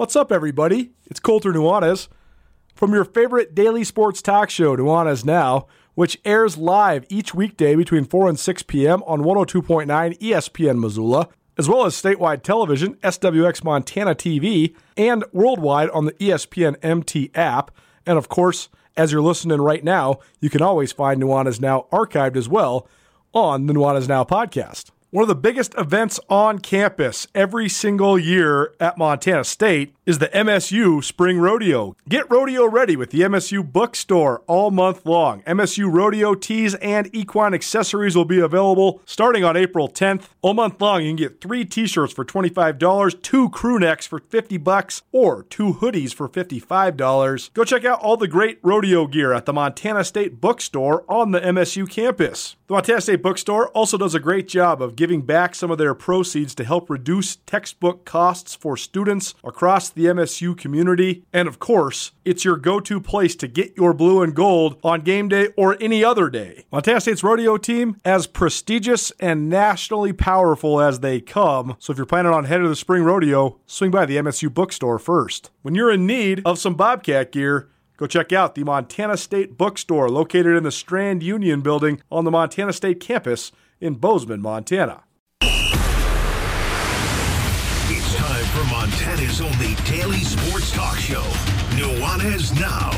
What's up, everybody? It's Colter Nuanez from your favorite daily sports talk show, Nuanez Now, which airs live each weekday between 4 and 6 p.m. on 102.9 ESPN Missoula, as well as statewide television, SWX Montana TV, and worldwide on the ESPN MT app. And of course, as you're listening right now, you can always find Nuanez Now archived as well on the Nuanez Now podcast. One of the biggest events on campus every single year at Montana State is the MSU Spring Rodeo. Get rodeo ready with the MSU bookstore all month long. MSU rodeo tees and equine accessories will be available starting on April 10th. All month long, you can get three t-shirts for $25, two crew necks for 50 bucks, or two hoodies for $55. Go check out all the great rodeo gear at the Montana State bookstore on the MSU campus. The Montana State bookstore also does a great job of giving back some of their proceeds to help reduce textbook costs for students across the MSU community. And of course, it's your go to place to get your blue and gold on game day or any other day. Montana State's rodeo team, as prestigious and nationally powerful as they come. So if you're planning on heading to the spring rodeo, swing by the MSU bookstore first. When you're in need of some Bobcat gear, Go check out the Montana State Bookstore located in the Strand Union building on the Montana State campus in Bozeman, Montana. It's time for Montana's only daily sports talk show, Nuanez Now.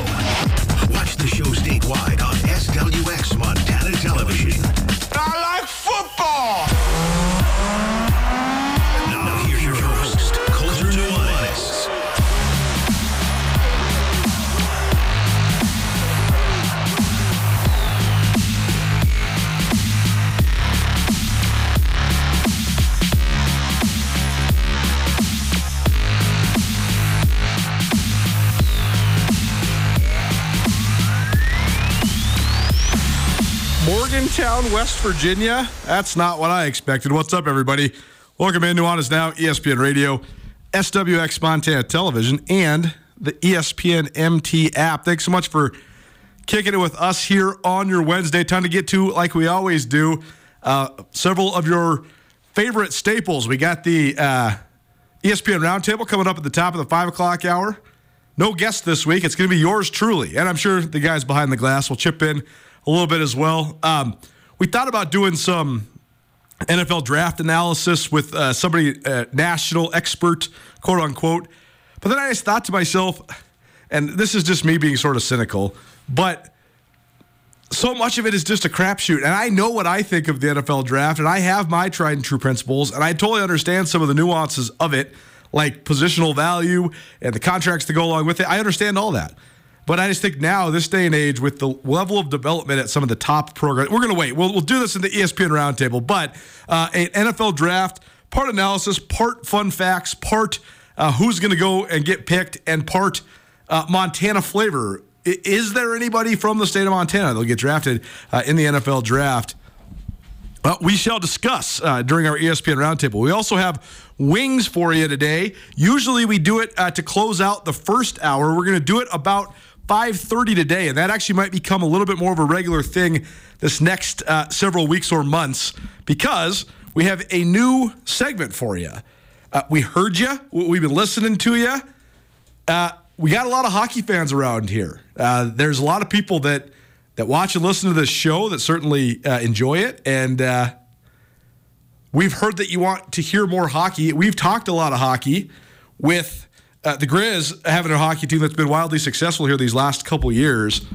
Watch the show statewide on SWX Montana Television. Morgantown, West Virginia. That's not what I expected. What's up, everybody? Welcome in. Nuanez Now, ESPN Radio, SWX Montana Television, and the ESPN MT app. Thanks so much for kicking it with us here on your Wednesday. Time to get to, like we always do, uh, several of your favorite staples. We got the uh, ESPN Roundtable coming up at the top of the 5 o'clock hour. No guest this week. It's going to be yours truly. And I'm sure the guys behind the glass will chip in a little bit as well. Um, we thought about doing some NFL draft analysis with uh, somebody, uh, national expert, quote unquote. But then I just thought to myself, and this is just me being sort of cynical, but so much of it is just a crapshoot. And I know what I think of the NFL draft, and I have my tried and true principles, and I totally understand some of the nuances of it, like positional value and the contracts that go along with it. I understand all that. But I just think now, this day and age, with the level of development at some of the top programs, we're going to wait. We'll, we'll do this in the ESPN roundtable. But uh, an NFL draft, part analysis, part fun facts, part uh, who's going to go and get picked, and part uh, Montana flavor. Is there anybody from the state of Montana that'll get drafted uh, in the NFL draft? Well, we shall discuss uh, during our ESPN roundtable. We also have wings for you today. Usually, we do it uh, to close out the first hour. We're going to do it about 5:30 today, and that actually might become a little bit more of a regular thing this next uh, several weeks or months because we have a new segment for you. Uh, we heard you. We've been listening to you. Uh, we got a lot of hockey fans around here. Uh, there's a lot of people that that watch and listen to this show that certainly uh, enjoy it, and uh, we've heard that you want to hear more hockey. We've talked a lot of hockey with uh, the Grizz having a hockey team that's been wildly successful here these last couple years.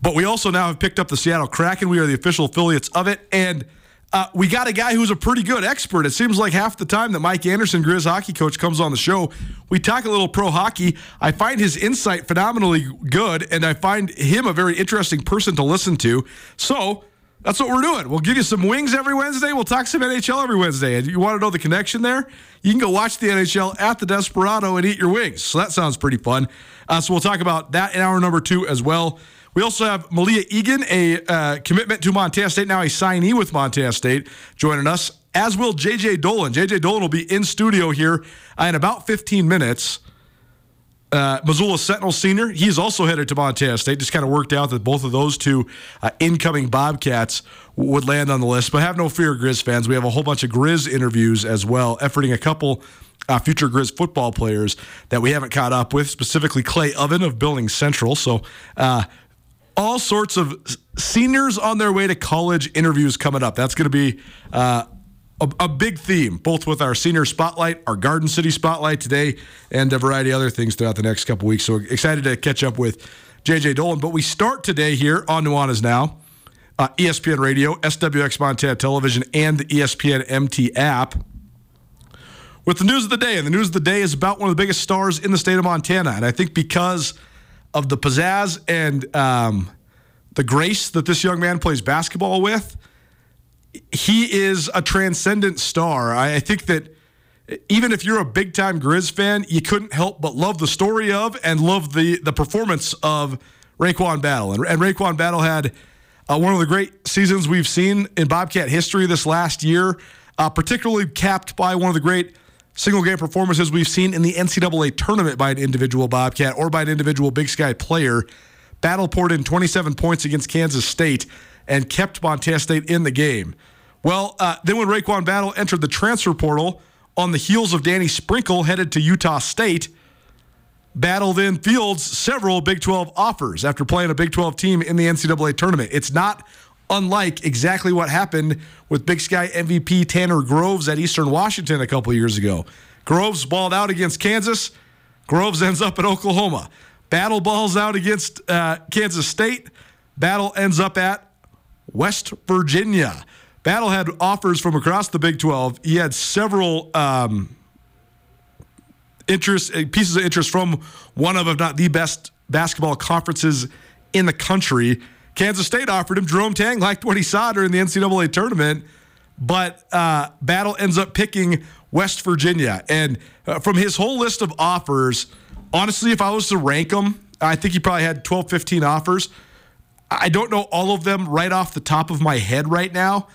But we also now have picked up the Seattle Kraken. We are the official affiliates of it, and uh, we got a guy who's a pretty good expert. It seems like half the time that Mike Anderson, Grizz hockey coach, comes on the show, we talk a little pro hockey. I find his insight phenomenally good, and I find him a very interesting person to listen to. So that's what we're doing. We'll give you some wings every Wednesday. We'll talk some NHL every Wednesday. And you want to know the connection there? You can go watch the NHL at the Desperado and eat your wings. So that sounds pretty fun. Uh, so we'll talk about that in hour number two as well. We also have Malea Egan, a uh, commitment to Montana State, now a signee with Montana State, joining us, as will JJ Dolan. JJ Dolan will be in studio here in about 15 minutes. Uh, Missoula Sentinel Senior, he's also headed to Montana State. Just kind of worked out that both of those two uh, incoming Bobcats would land on the list. But have no fear, Grizz fans. We have a whole bunch of Grizz interviews as well, efforting a couple uh, future Grizz football players that we haven't caught up with, specifically Clay Oven of Billings Central. So, uh, all sorts of seniors on their way to college interviews coming up. That's going to be uh, a, a, big theme, both with our senior spotlight, our Garden City spotlight today, and a variety of other things throughout the next couple weeks. So excited to catch up with JJ Dolan. But we start today here on Nuanez Now, uh, ESPN Radio, SWX Montana Television, and the ESPN MT app. With the news of the day, and the news of the day is about one of the biggest stars in the state of Montana. And I think because of the pizzazz and um, the grace that this young man plays basketball with, he is a transcendent star. I, think that even if you're a big time Grizz fan, you couldn't help but love the story of and love the the performance of RaeQuan Battle. And, and RaeQuan Battle had uh, one of the great seasons we've seen in Bobcat history this last year, uh, particularly capped by one of the great single game performances we've seen in the NCAA tournament by an individual Bobcat or by an individual Big Sky player. Battle poured in 27 points against Kansas State and kept Montana State in the game. Well, uh, then when RaeQuan Battle entered the transfer portal on the heels of Danny Sprinkle headed to Utah State, Battle then fields several Big 12 offers after playing a Big 12 team in the NCAA tournament. It's not unlike exactly what happened with Big Sky MVP Tanner Groves at Eastern Washington a couple years ago. Groves balled out against Kansas. Groves ends up at Oklahoma. Battle balls out against uh, Kansas State. Battle ends up at West Virginia. Battle had offers from across the Big 12. He had several um, interest uh, pieces of interest from one of, if not the best basketball conferences in the country. Kansas State offered him. Jerome Tang liked what he saw during the NCAA tournament, but uh, Battle ends up picking West Virginia. And uh, from his whole list of offers, honestly, if I was to rank them, I think he probably had 12, 15 offers. I don't know all of them right off the top of my head right now,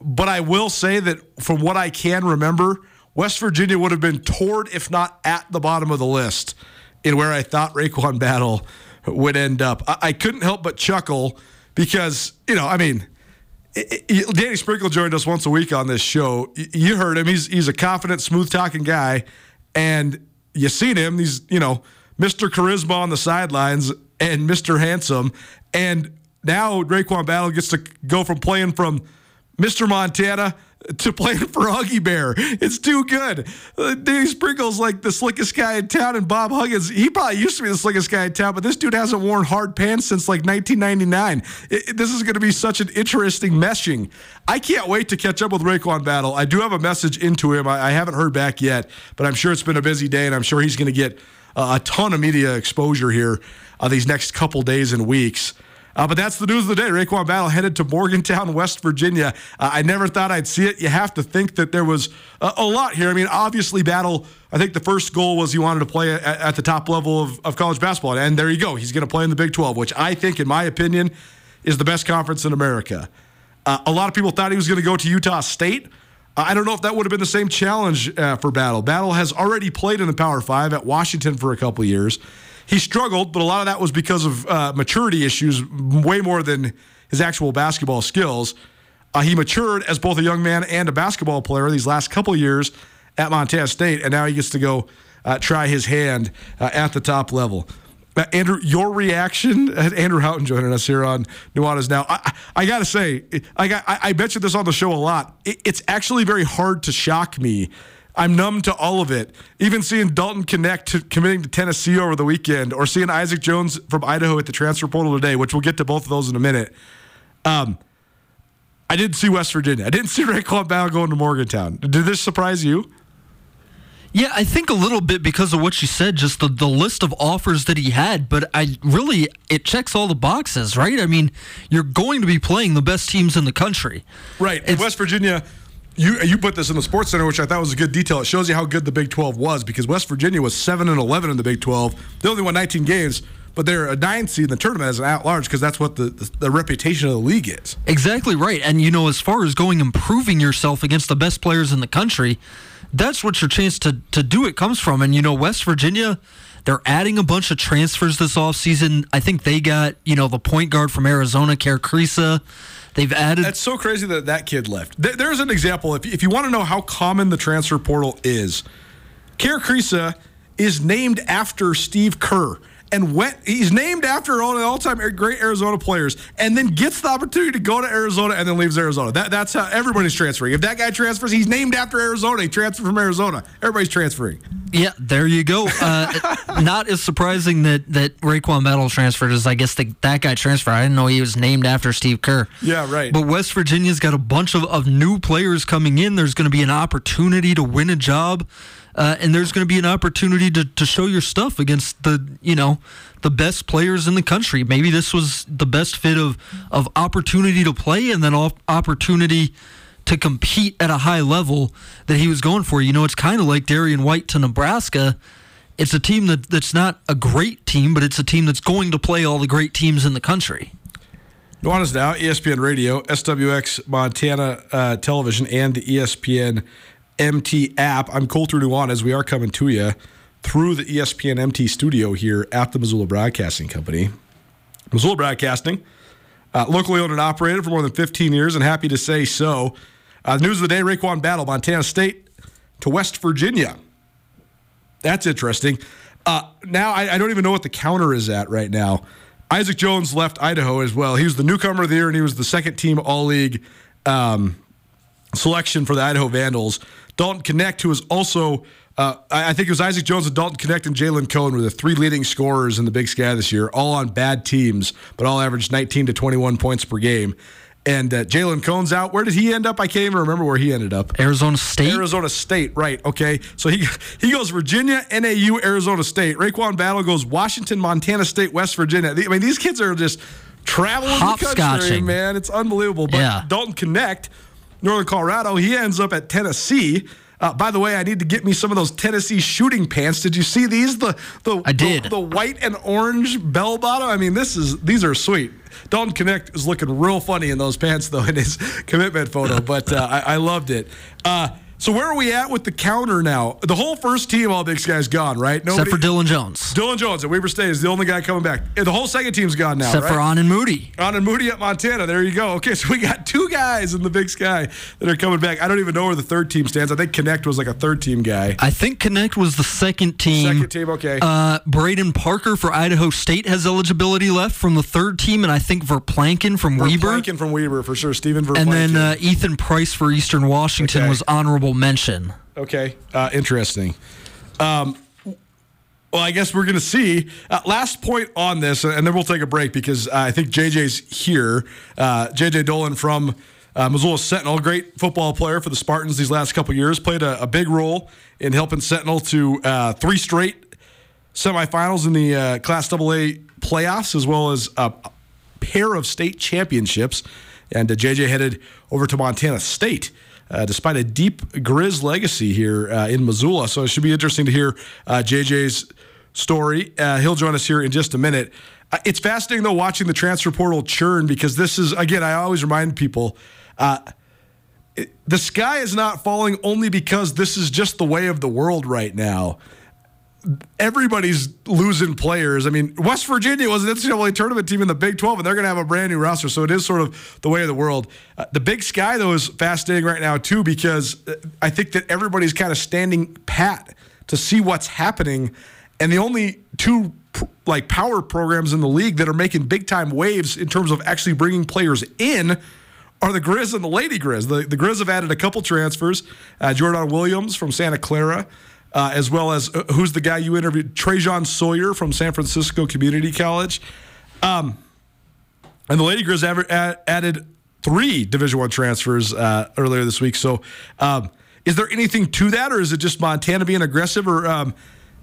but I will say that from what I can remember, West Virginia would have been toward, if not at the bottom of the list, in where I thought RaeQuan Battle would end up. I, I couldn't help but chuckle because, you know, I mean, it, it, Danny Sprinkle joined us once a week on this show. You heard him. He's he's a confident, smooth talking guy, and you seen him. He's you know Mr. Charisma on the sidelines and Mr. Handsome, and now RaeQuan Battle gets to go from playing from Mr. Montana to playing for Huggy Bear. It's too good. Uh, Sprinkle's like the slickest guy in town, and Bob Huggins, he probably used to be the slickest guy in town, but this dude hasn't worn hard pants since like 1999. It, it, this is going to be such an interesting meshing. I can't wait to catch up with RaeQuan Battle. I do have a message into him. I, I haven't heard back yet, but I'm sure it's been a busy day, and I'm sure he's going to get uh, a ton of media exposure here uh, these next couple days and weeks. Uh, but that's the news of the day. RaeQuan Battle headed to Morgantown, West Virginia. Uh, I never thought I'd see it. You have to think that there was a, a, lot here. I mean, obviously, Battle, I think the first goal was he wanted to play at, at the top level of, of college basketball. And there you go. He's going to play in the Big 12, which I think, in my opinion, is the best conference in America. Uh, a lot of people thought he was going to go to Utah State. I don't know if that would have been the same challenge uh, for Battle. Battle has already played in the Power Five at Washington for a couple years he struggled, but a lot of that was because of uh, maturity issues, way more than his actual basketball skills. Uh, he matured as both a young man and a basketball player these last couple years at Montana State, and now he gets to go uh, try his hand uh, at the top level. Uh, Andrew, your reaction? Andrew Houghton joining us here on Nuanez Now. I, I got to say, I, got, I, I mentioned this on the show a lot. It, it's actually very hard to shock me I'm numb to all of it. Even seeing Dalton Knecht to committing to Tennessee over the weekend, or seeing Isaac Jones from Idaho at the transfer portal today, which we'll get to both of those in a minute. Um, I didn't see West Virginia. I didn't see RaeQuan Battle going to Morgantown. Did this surprise you? Yeah, I think a little bit because of what you said, just the, the list of offers that he had. But I really, it checks all the boxes, right? I mean, you're going to be playing the best teams in the country. Right. West Virginia you you put this in the Sports Center, which I thought was a good detail. It shows you how good the Big 12 was because West Virginia was seven and 11 in the Big 12. They only won 19 games, but they're a nine seed in the tournament as an at large because that's what the, the, reputation of the league is. Exactly right. And you know, as far as going and improving yourself against the best players in the country, that's what your chance to to do it comes from. And you know, West Virginia, they're adding a bunch of transfers this offseason. I think they got you know the point guard from Arizona, Kerr Kriisa. They've added. That's so crazy that that kid left. There- There's an example. If, if you want to know how common the transfer portal is, Kerr Kriisa is named after Steve Kerr. And went, he's named after all the all-time great Arizona players, and then gets the opportunity to go to Arizona, and then leaves Arizona. That, that's how everybody's transferring. If that guy transfers, he's named after Arizona. He transferred from Arizona. Everybody's transferring. Yeah, there you go. Uh, not as surprising that that RaeQuan Battle transferred as I guess the, that guy transferred. I didn't know he was named after Steve Kerr. Yeah, right. But West Virginia's got a bunch of, of new players coming in. There's going to be an opportunity to win a job, uh, and there's going to be an opportunity to, to show your stuff against the you know the best players in the country. Maybe this was the best fit of of opportunity to play and then op- opportunity to compete at a high level that he was going for. You know, it's kind of like Darian White to Nebraska. It's a team that, that's not a great team, but it's a team that's going to play all the great teams in the country. Nuanez Now, E ESPN Radio, SWX Montana uh, Television, and the ESPN MT app. I'm Colter as We are coming to you through the ESPN MT studio here at the Missoula Broadcasting Company. Missoula Broadcasting, uh, locally owned and operated for more than 15 years, and happy to say so. Uh, news of the day RaeQuan Battle, Montana State to West Virginia. That's interesting. Uh, now, I, I don't even know what the counter is at right now. Isaac Jones left Idaho as well. He was the newcomer of the year, and he was the second team All League um, selection for the Idaho Vandals. Dalton Knecht, who was also, uh, I think it was Isaac Jones and Dalton Knecht and Jalen Cone were the three leading scorers in the Big Sky this year, all on bad teams, but all averaged 19 to 21 points per game. And uh, Jalen Cone's out. Where did he end up? I can't even remember where he ended up. Arizona State. Arizona State, right? Okay, so he he goes Virginia, NAU, Arizona State. RaeQuan Battle goes Washington, Montana State, West Virginia. I mean, these kids are just traveling the country, man. It's unbelievable. But Yeah. Dalton Knecht, Northern Colorado, he ends up at Tennessee. Uh, by the way, I need to get me some of those Tennessee shooting pants. Did you see these? The the I did. The, the white and orange bell bottom. I mean, this is these are sweet. Dalton Knecht is looking real funny in those pants though in his commitment photo, but uh, I, I loved it. Uh, so where are we at with the counter now? The whole first team, all big guys gone, right? except for Dillon Jones. Dillon Jones at Weber State is the only guy coming back. And The whole second team's gone now, Except right? for Aanen Moody. Aanen Moody at Montana. There you go. Okay, so we got two guys in the Big Sky that are coming back. I don't even know where the third team stands. I think Knecht was like a third team guy. I think Knecht was the second team. Second team, okay. Uh, Brayden Parker for Idaho State has eligibility left from the third team, and I think Verplancken from Weber. Verplancken from Weber for sure. Steven Verplancken. And then uh, Ethan Price for Eastern Washington Okay. was honorable mention. Okay, uh, interesting. Um, well, I guess we're going to see. Uh, last point on this, and then we'll take a break because uh, I think JJ's here. Uh, JJ Dolan from uh, Missoula Sentinel, great football player for the Spartans these last couple years, played a, a big role in helping Sentinel to uh, three straight semifinals in the uh, Class AA playoffs, as well as a pair of state championships. And uh, JJ headed over to Montana State. Uh, despite a deep Grizz legacy here uh, in Missoula. So it should be interesting to hear uh, JJ's story. Uh, he'll join us here in just a minute. Uh, it's fascinating, though, watching the transfer portal churn because this is, again, I always remind people it- the sky is not falling only because this is just the way of the world right now everybody's losing players. I mean, West Virginia was an NCAA tournament team in the Big 12, and they're going to have a brand new roster. So it is sort of the way of the world. Uh, the Big Sky, though, is fascinating right now, too, because uh, I think that everybody's kind of standing pat to see what's happening. And the only two like power programs in the league that are making big time waves in terms of actually bringing players in are the Grizz and the Lady Grizz. The, the Grizz have added a couple transfers. Uh, Jordan Williams from Santa Clara, uh, as well as uh, who's the guy you interviewed? Trajan Sawyer from San Francisco Community College. Um, and the Lady Grizz added three Division One transfers uh, earlier this week. So, um, is there anything to that, or is it just Montana being aggressive, or um,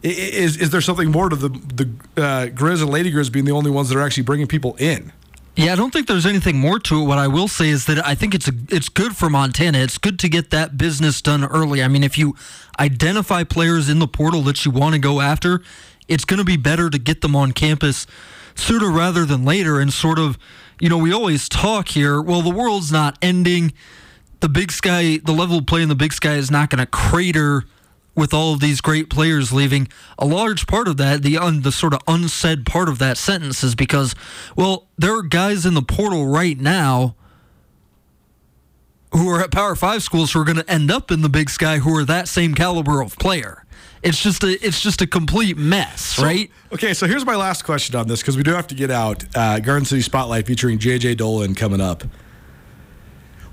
is is there something more to the the uh, Grizz and Lady Grizz being the only ones that are actually bringing people in? Yeah, I don't think there's anything more to it. What I will say is that I think it's a, it's good for Montana. It's good to get that business done early. I mean, if you identify players in the portal that you want to go after, it's going to be better to get them on campus sooner rather than later. And sort of, you know, we always talk here. Well, the world's not ending. the Big Sky, the level of play in the Big Sky is not going to crater with all of these great players leaving. A large part of that, the un, the sort of unsaid part of that sentence, is because, well, there are guys in the portal right now who are at Power Five schools who are going to end up in the Big Sky who are that same caliber of player. It's just a it's just a complete mess, right? Okay, so here's my last question on this because we do have to get out uh, Garden City Spotlight featuring JJ Dolan coming up.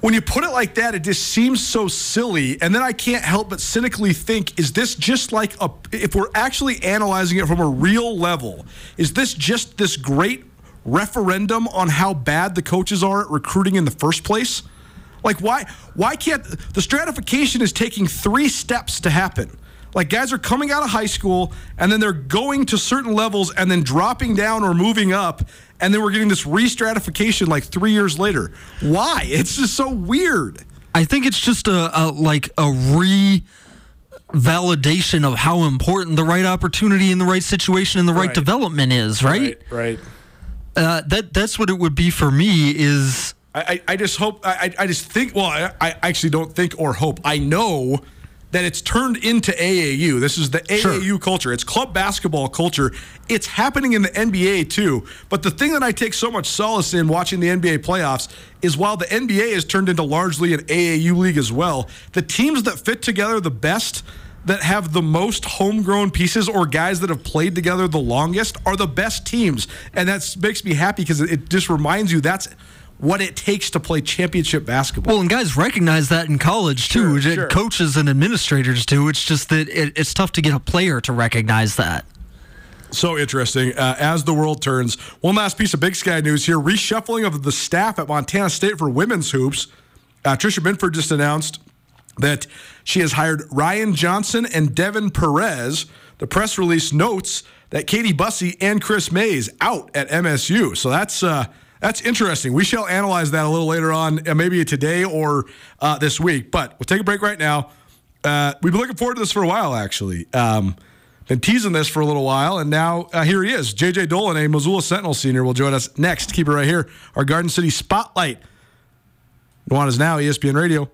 When you put it like that, it just seems so silly, and then I can't help but cynically think: Is this just like a? If we're actually analyzing it from a real level, is this just this great referendum on how bad the coaches are at recruiting in the first place? Like why why can't the stratification is taking three steps to happen? Like guys are coming out of high school and then they're going to certain levels and then dropping down or moving up and then we're getting this re-stratification like 3 years later. Why? It's just so weird. I think it's just a, a like a re validation of how important the right opportunity in the right situation and the right, Right. development is, right? Right. Uh, that that's what it would be for me is I, I I just hope I, I I just think well I, I actually don't think or hope I know that it's turned into AAU. This is the AAU Sure. culture. It's club basketball culture. It's happening in the NBA too. But the thing that I take so much solace in watching the NBA playoffs is while the NBA has turned into largely an AAU league as well, the teams that fit together the best that have the most homegrown pieces or guys that have played together the longest are the best teams. And that makes me happy because it just reminds you that's what it takes to play championship basketball. well, and guys recognize that in college too. Sure, sure. Coaches and administrators do. It's just that it, it's tough to get a player to recognize that. So interesting. Uh, as the world turns, one last piece of Big Sky news here: reshuffling of the staff at Montana State for women's hoops. Uh, Tricia Binford just announced that she has hired Ryan Johnson and Devin Perez. The press release notes that Katie Bussey and Chris Mays out at MSU. So that's uh, that's interesting. We shall analyze that a little later on, uh, maybe today or uh, this week. But we'll take a break right now. Uh, we've been looking forward to this for a while, actually. Um, been teasing this for a little while, and now uh, here he is. JJ Dolan, a Missoula Sentinel senior, will join us next. Keep it right here. Our Garden City Spotlight. Nuanez Now, E ESPN Radio.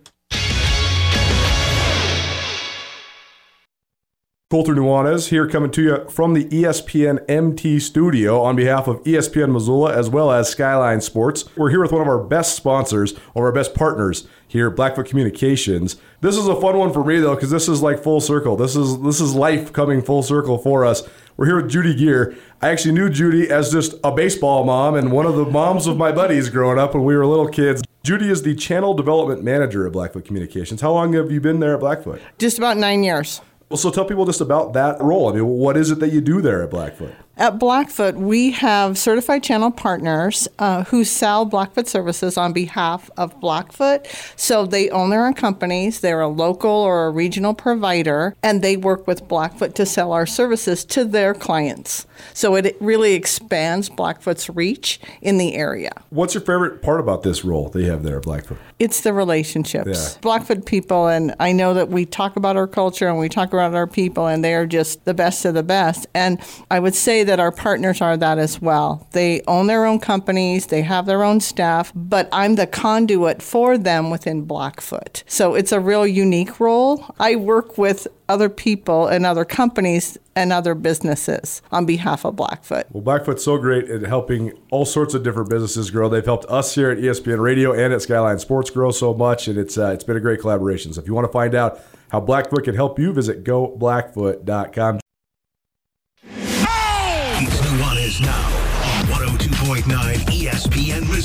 Colter Nuanez here coming to you from the ESPN MT studio on behalf of ESPN Missoula as well as Skyline Sports. We're here with one of our best sponsors, one of our best partners here, Blackfoot Communications. This is a fun one for me though because this is like full circle. This is this is life coming full circle for us. We're here with Judy Gear. I actually knew Judy as just a baseball mom and one of the moms of my buddies growing up when we were little kids. Judy is the channel development manager at Blackfoot Communications. How long have you been there at Blackfoot? Just about nine years. Well, so tell people just about that role. I mean, what is it that you do there at Blackfoot? At Blackfoot, we have certified channel partners uh, who sell Blackfoot services on behalf of Blackfoot. So they own their own companies, they're a local or a regional provider, and they work with Blackfoot to sell our services to their clients. So it really expands Blackfoot's reach in the area. What's your favorite part about this role that you have there at Blackfoot? It's the relationships. Yeah. Blackfoot people, and I know that we talk about our culture and we talk about our people, and they are just the best of the best. And I would say that our partners are that as well. They own their own companies, they have their own staff, but I'm the conduit for them within Blackfoot. So it's a real unique role. I work with other people and other companies and other businesses on behalf of Blackfoot. Well, Blackfoot's so great at helping all sorts of different businesses grow. They've helped us here at ESPN Radio and at Skyline Sports grow so much, and it's uh, it's been a great collaboration. So if you want to find out how Blackfoot can help you, visit goblackfoot.com.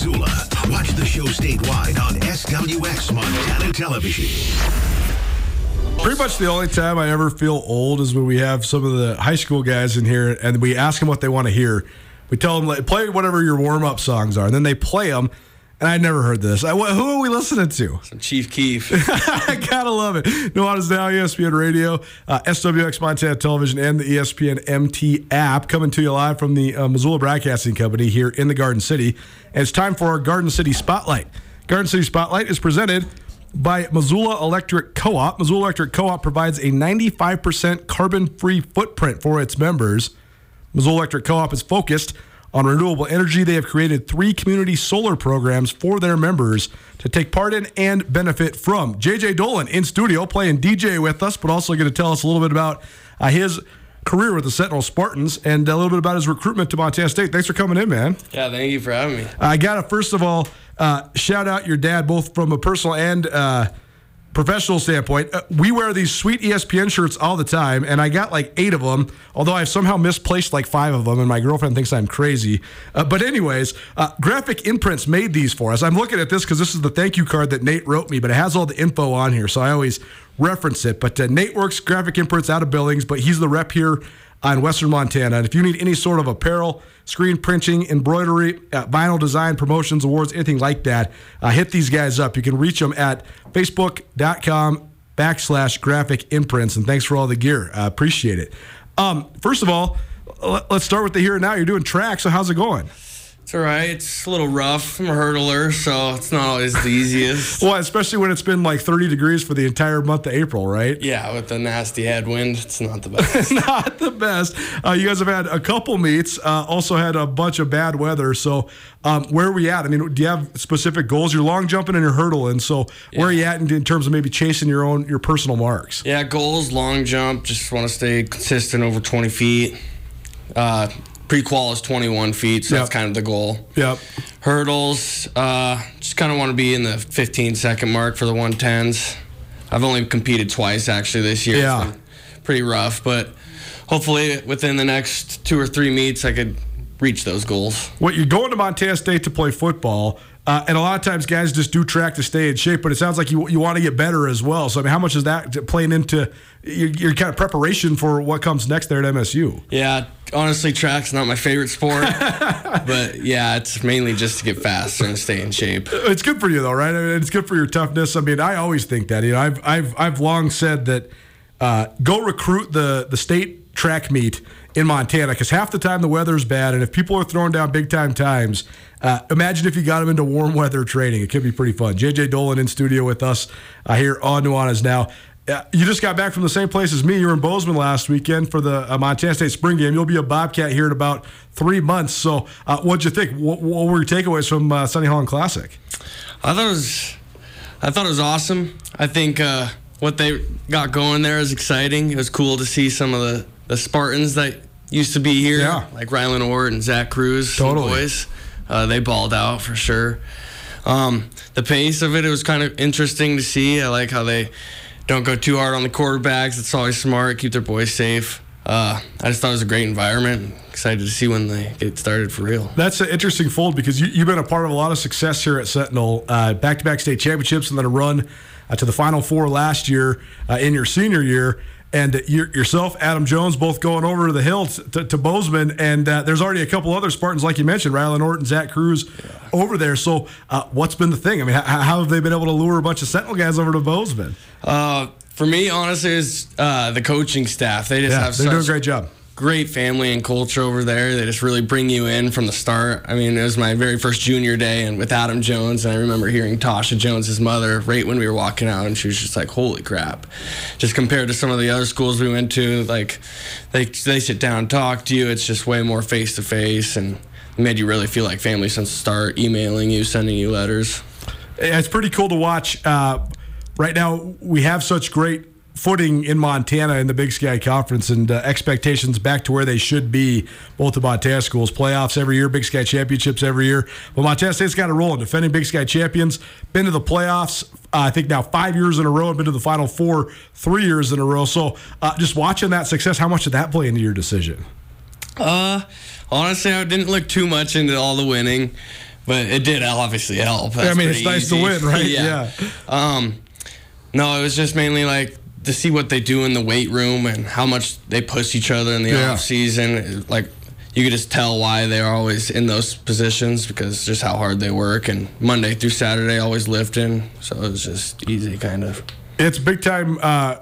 Missoula. Watch the show statewide on SWX Montana Television. Pretty much the only time I ever feel old is when we have some of the high school guys in here and we ask them what they want to hear. We tell them, play whatever your warm up songs are, and then they play them. And I never heard this. I, wh- who are we listening to? Chief Keef. I gotta love it. Nuanez Now, E ESPN Radio, uh, SWX Montana Television, and the ESPN MT app coming to you live from the uh, Missoula Broadcasting Company here in the Garden City. And it's time for our Garden City Spotlight. Garden City Spotlight is presented by Missoula Electric Co-op. Missoula Electric Co-op provides a 95% carbon-free footprint for its members. Missoula Electric Co-op is focused on renewable energy. They have created three community solar programs for their members to take part in and benefit from. JJ Dolan in studio playing DJ with us, but also going to tell us a little bit about uh, his career with the Sentinel Spartans and a little bit about his recruitment to Montana State. Thanks for coming in, man. Yeah, thank you for having me. I got to first of all uh, shout out your dad, both from a personal and uh, professional standpoint. Uh, we wear these sweet ESPN shirts all the time, and I got like eight of them. Although I've somehow misplaced like five of them, and my girlfriend thinks I'm crazy. Uh, but anyways, uh, Graphic Imprints made these for us. I'm looking at this because this is the thank you card that Nate wrote me, but it has all the info on here, so I always reference it. But uh, Nate works Graphic Imprints out of Billings, but he's the rep here on Western Montana. And if you need any sort of apparel, screen printing, embroidery, uh, vinyl design, promotions, awards, anything like that, uh, hit these guys up. You can reach them at facebook.com backslash graphic imprints. And thanks for all the gear. I appreciate it. Um, first of all, let- let's start with the here and now. You're doing track, so how's it going? It's all right. It's a little rough. I'm a hurdler, so it's not always the easiest. Well, especially when it's been like 30 degrees for the entire month of April, right? yeah, with the nasty headwind, it's not the best. not the best. Uh, you guys have had a couple meets, uh, also had a bunch of bad weather. So, um, where are we at? I mean, do you have specific goals? You're long jumping and you're hurdling. So, where are you at in, in terms of maybe chasing your own your personal marks? yeah, goals, long jump. Just want to stay consistent over 20 feet. Uh, Pre-qual is 21 feet, so Yep. that's kind of the goal. Yep. Hurdles, uh, just kind of want to be in the 15 second mark for the 110s. I've only competed twice actually this year. Yeah. pretty rough, but hopefully within the next two or three meets, I could reach those goals. What you're going to Montana State to play football, uh, and a lot of times guys just do track to stay in shape. But it sounds like you you want to get better as well. So, I mean, how much is that playing into your, your kind of preparation for what comes next there at MSU? Yeah, honestly, track's not my favorite sport, but yeah, it's mainly just to get faster and stay in shape. It's good for you though, right? I mean, it's good for your toughness. I mean, I always think that. You know, I've I've I've long said that uh, go recruit the the state track meet in Montana because half the time the weather's bad, and if people are throwing down big time times, uh, imagine if you got him into warm weather training. It could be pretty fun. JJ Dolan in studio with us uh, here on Nuanez now. Uh, you just got back from the same place as me. You were in Bozeman last weekend for the uh, Montana State spring game. You'll be a Bobcat here in about three months. So, uh, what'd you think? What, what were your takeaways from uh, Sonny Holland Classic? I thought it was, I thought it was awesome. I think uh, what they got going there is exciting. It was cool to see some of the, the Spartans that used to be here, Yeah. like Rylan Ort and Zach Cruz, Totally. boys. Uh, they balled out for sure. Um, the pace of it, it was kind of interesting to see. I like how they don't go too hard on the quarterbacks. It's always smart, keep their boys safe. Uh, I just thought it was a great environment. Excited to see when they get started for real. That's an interesting fold because you, you've been a part of a lot of success here at Sentinel, uh, back-to-back state championships, and then a run uh, to the Final Four last year uh, in your senior year. And you yourself, Adam Jones, both going over to the hill to, to Bozeman, and uh, there's already a couple other Spartans, like you mentioned, Rylan Orton, Zach Cruz, over there. So, uh, what's been the thing? I mean, how, how have they been able to lure a bunch of Sentinel guys over to Bozeman? Uh, for me, honestly, is uh, the coaching staff. They just Yeah, have they're doing a great job. Great family and culture over there. They just really bring you in from the start. I mean, it was my very first junior day, and with Adam Jones, and I remember hearing Tasha Jones' mother right when we were walking out, and she was just like, "Holy crap!" Just compared to some of the other schools we went to, like they they sit down and talk to you. It's just way more face to face, and made you really feel like family since the start. Emailing you, sending you letters. it's pretty cool to watch. Uh, right now, we have such great footing in Montana in the Big Sky Conference and uh, expectations back to where they should be, both the Montana schools. Playoffs every year, Big Sky championships every year. But Montana State's got a roll. In defending Big Sky champions, been to the playoffs, uh, I think now five years in a row, I've been to the Final Four three years in a row. So uh, just watching that success, how much did that play into your decision? Uh, honestly, I didn't look too much into all the winning, but it did obviously help. I mean, it's nice to win, right? Yeah. Um, no, it was just mainly like to see what they do in the weight room and how much they push each other in the Yeah. off season. Like you could just tell why they're always in those positions because just how hard they work and Monday through Saturday always lifting. So it was just easy, kind of. It's big time uh,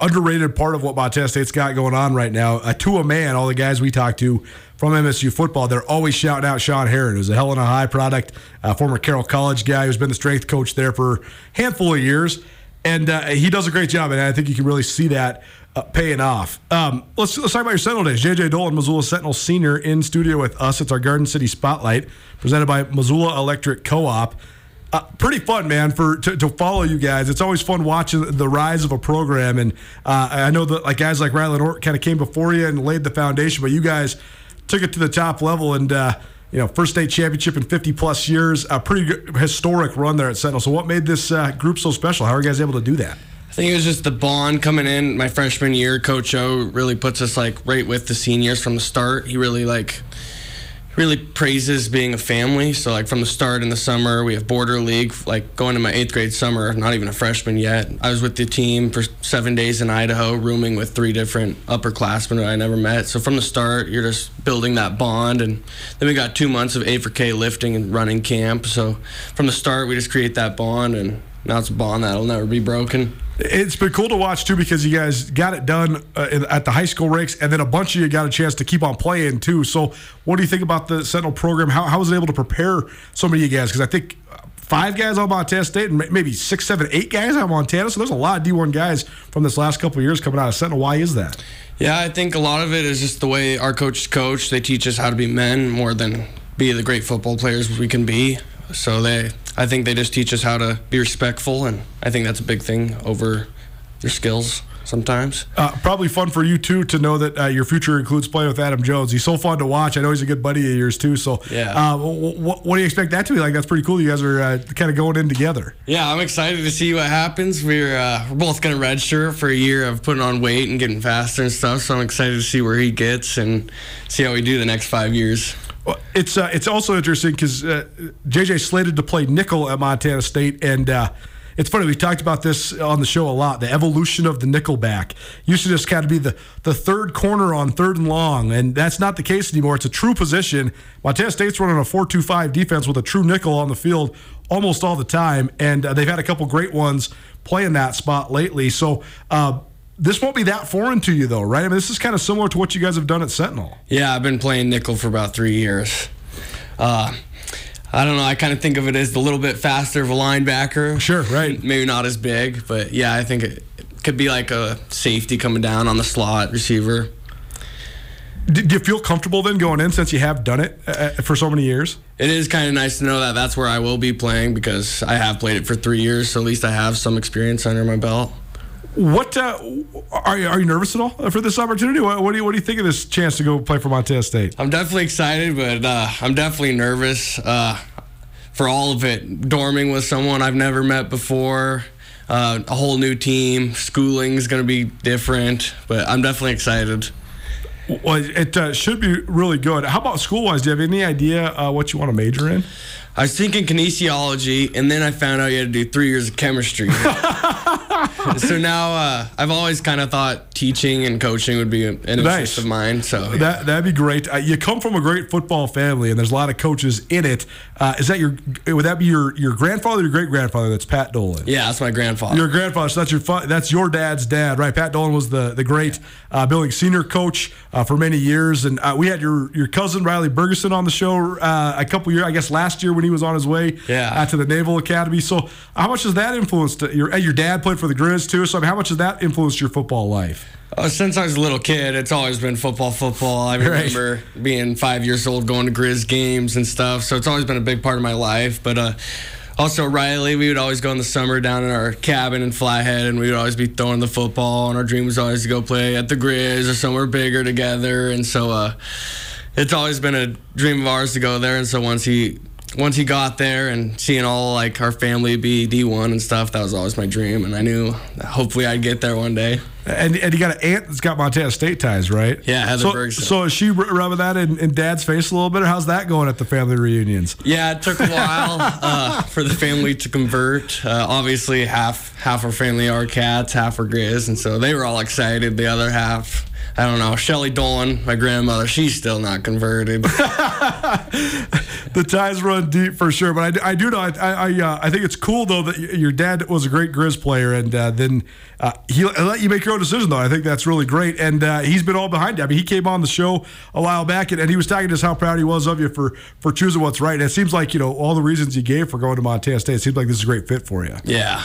underrated part of what Montana State's got going on right now. Uh, to a man, all the guys we talk to from MSU football, they're always shouting out Sean Herron, who's a Helena High product, uh, former Carroll College guy who's been the strength coach there for a handful of years. And uh, he does a great job, and I think you can really see that uh, paying off. Um, let's, let's talk about your Sentinel days. JJ Dolan, Missoula Sentinel Senior, in studio with us. It's our Garden City Spotlight presented by Missoula Electric Co op. Uh, pretty fun, man, for to, to, follow you guys. It's always fun watching the rise of a program, and uh, I know that like guys like Riley Ort kind of came before you and laid the foundation, but you guys took it to the top level and. You know, first state championship in 50 plus years, a pretty historic run there at Sentinel. So, what made this uh, group so special? How are you guys able to do that? I think it was just the bond coming in my freshman year. Coach O really puts us like right with the seniors from the start. He really like really praises being a family. So like from the start in the summer, we have border league. Like going to my eighth grade summer, not even a freshman yet. I was with the team for seven days in Idaho, rooming with three different upperclassmen that I never met. So from the start, you're just building that bond, and then we got two months of A for K lifting and running camp. So from the start, we just create that bond, and now it's a bond that'll never be broken. It's been cool to watch too because you guys got it done uh, at the high school ranks, and then a bunch of you got a chance to keep on playing too. So, what do you think about the Sentinel program? How, how was it able to prepare so many of you guys? Because I think five guys on Montana State and maybe six, seven, eight guys on Montana. So there's a lot of D1 guys from this last couple years coming out of Sentinel. Why is that? Yeah, I think a lot of it is just the way our coaches coach. They teach us how to be men more than be the great football players we can be. So they I think they just teach us how to be respectful, and I think that's a big thing over your skills sometimes. Uh, probably fun for you too to know that uh, your future includes playing with Adam Jones. He's so fun to watch. I know he's a good buddy of yours too. So yeah, uh, what, what, do you expect that to be like? That's pretty cool. You guys are uh, kind of going in together. Yeah, I'm excited to see what happens. We're uh, we're both going to redshirt for a year of putting on weight and getting faster and stuff. So I'm excited to see where he gets and see how we do the next five years. It's uh, it's also interesting because uh, JJ slated to play nickel at Montana State, and uh, it's funny we talked about this on the show a lot. The evolution of the nickel back used to just kind of be the the third corner on third and long, and that's not the case anymore. It's a true position. Montana State's running a four-two-five defense with a true nickel on the field almost all the time, and uh, they've had a couple great ones playing that spot lately. So uh, this won't be that foreign to you, though, right? I mean, this is kind of similar to what you guys have done at Sentinel. Yeah, I've been playing nickel for about three years. Uh, I don't know. I kind of think of it as a little bit faster of a linebacker. Sure, right. Maybe not as big, but yeah, I think it could be like a safety coming down on the slot receiver. Do you feel comfortable then going in since you have done it uh, uh, for so many years? It is kind of nice to know that that's where I will be playing because I have played it for three years, so at least I have some experience under my belt. What uh, are you, are you nervous at all for this opportunity? What, what, do you what do you think of this chance to go play for Montana State? I'm definitely excited, but uh, I'm definitely nervous uh, for all of it. Dorming with someone I've never met before, uh, a whole new team. Schooling is going to be different, but I'm definitely excited. Well, it uh, should be really good. How about school wise? Do you have any idea uh, what you want to major in? I was thinking kinesiology, and then I found out you had to do three years of chemistry. so now uh, I've always kind of thought teaching and coaching would be an interest of mine. So that that'd be great. Uh, you come from a great football family, and there's a lot of coaches in it. Uh, is that your? Would that be your your grandfather, or your great grandfather? That's Pat Dolan. Yeah, that's my grandfather. Your grandfather. So that's your that's your dad's dad, right? Pat Dolan was the the great uh, Billings senior coach uh, for many years, and uh, we had your your cousin Riley Bergeson on the show a couple years, I guess last year when he was on his way yeah. to the Naval Academy. So, how much has that influenced your? Your dad played for the Grizz too. So, I mean, how much has that influenced your football life? Uh, since I was a little kid, it's always been football, football. I remember right. being five years old, going to Grizz games and stuff. So it's always been a big part of my life. But uh, also Riley, we would always go in the summer down in our cabin in Flathead, and we would always be throwing the football. And our dream was always to go play at the Grizz or somewhere bigger together. And so uh, it's always been a dream of ours to go there. And so once he once he got there and seeing all like our family be D1 and stuff, that was always my dream. And I knew hopefully I'd get there one day. And, and you got an aunt that's got Montana State ties, right? Yeah, Heather so, Bergson. So is she rubbing that in, in, Dad's face a little bit, or how's that going at the family reunions? Yeah, it took a while uh, for the family to convert. Uh, obviously, half half our family are cats, half are Grizz, and so they were all excited. The other half I don't know. Shelly Dolan, my grandmother, she's still not converted. the ties run deep for sure. But I, I do know. I I, uh, I think it's cool though that your dad was a great Grizz player, and uh, then uh, he let you make your own decision. Though I think that's really great, and uh, he's been all behind you. I mean, he came on the show a while back, and, and he was talking to us how proud he was of you for for choosing what's right. And it seems like you know all the reasons you gave for going to Montana State. It seems like this is a great fit for you. Yeah,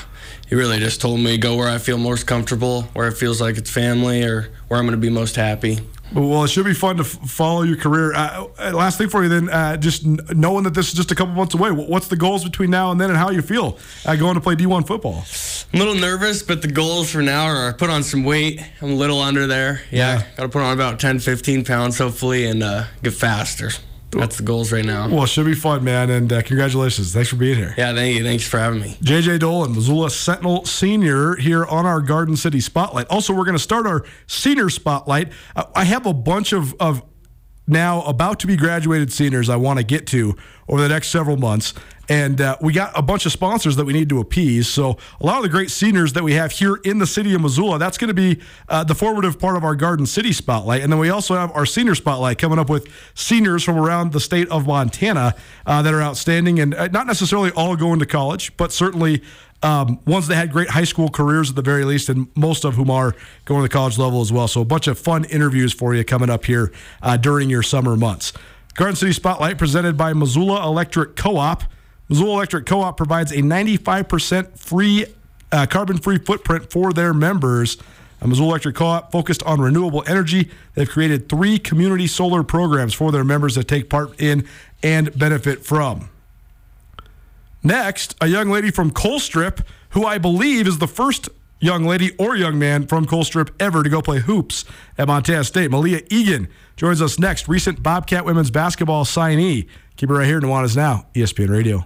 he really just told me go where I feel most comfortable, where it feels like it's family, or where I'm going to be most happy. Well, it should be fun to f- follow your career. Uh, uh last thing for you, then, uh, just n- knowing that this is just a couple months away. What's the goals between now and then, and how you feel uh, going to play D1 football? I'm a little nervous, but the goals for now are put on some weight. I'm a little under there. Yeah, yeah. got to put on about 10, 15 pounds, hopefully, and uh, get faster. That's the goals right now. Well, it should be fun, man. And uh, congratulations. Thanks for being here. Yeah, thank you. Thanks for having me. JJ Dolan, Missoula Sentinel Senior, here on our Garden City Spotlight. Also, we're going to start our Senior Spotlight. Uh, I have a bunch of, of now about to be graduated seniors I want to get to over the next several months. And uh, we got a bunch of sponsors that we need to appease. So, a lot of the great seniors that we have here in the city of Missoula, that's going to be uh, the formative part of our Garden City spotlight. And then we also have our senior spotlight coming up with seniors from around the state of Montana uh, that are outstanding and uh, not necessarily all going to college, but certainly um, ones that had great high school careers at the very least, and most of whom are going to the college level as well. So, a bunch of fun interviews for you coming up here uh, during your summer months. Garden City Spotlight presented by Missoula Electric Co op. Missoula Electric Co op provides a 95% free, uh, carbon free footprint for their members. A Missoula Electric Co op focused on renewable energy. They've created three community solar programs for their members that take part in and benefit from. Next, a young lady from Colstrip, who I believe is the first young lady or young man from Colstrip ever to go play hoops at Montana State. Malea Egan joins us next, recent Bobcat women's basketball signee. Keep it right here, Nuanez Now, ESPN Radio.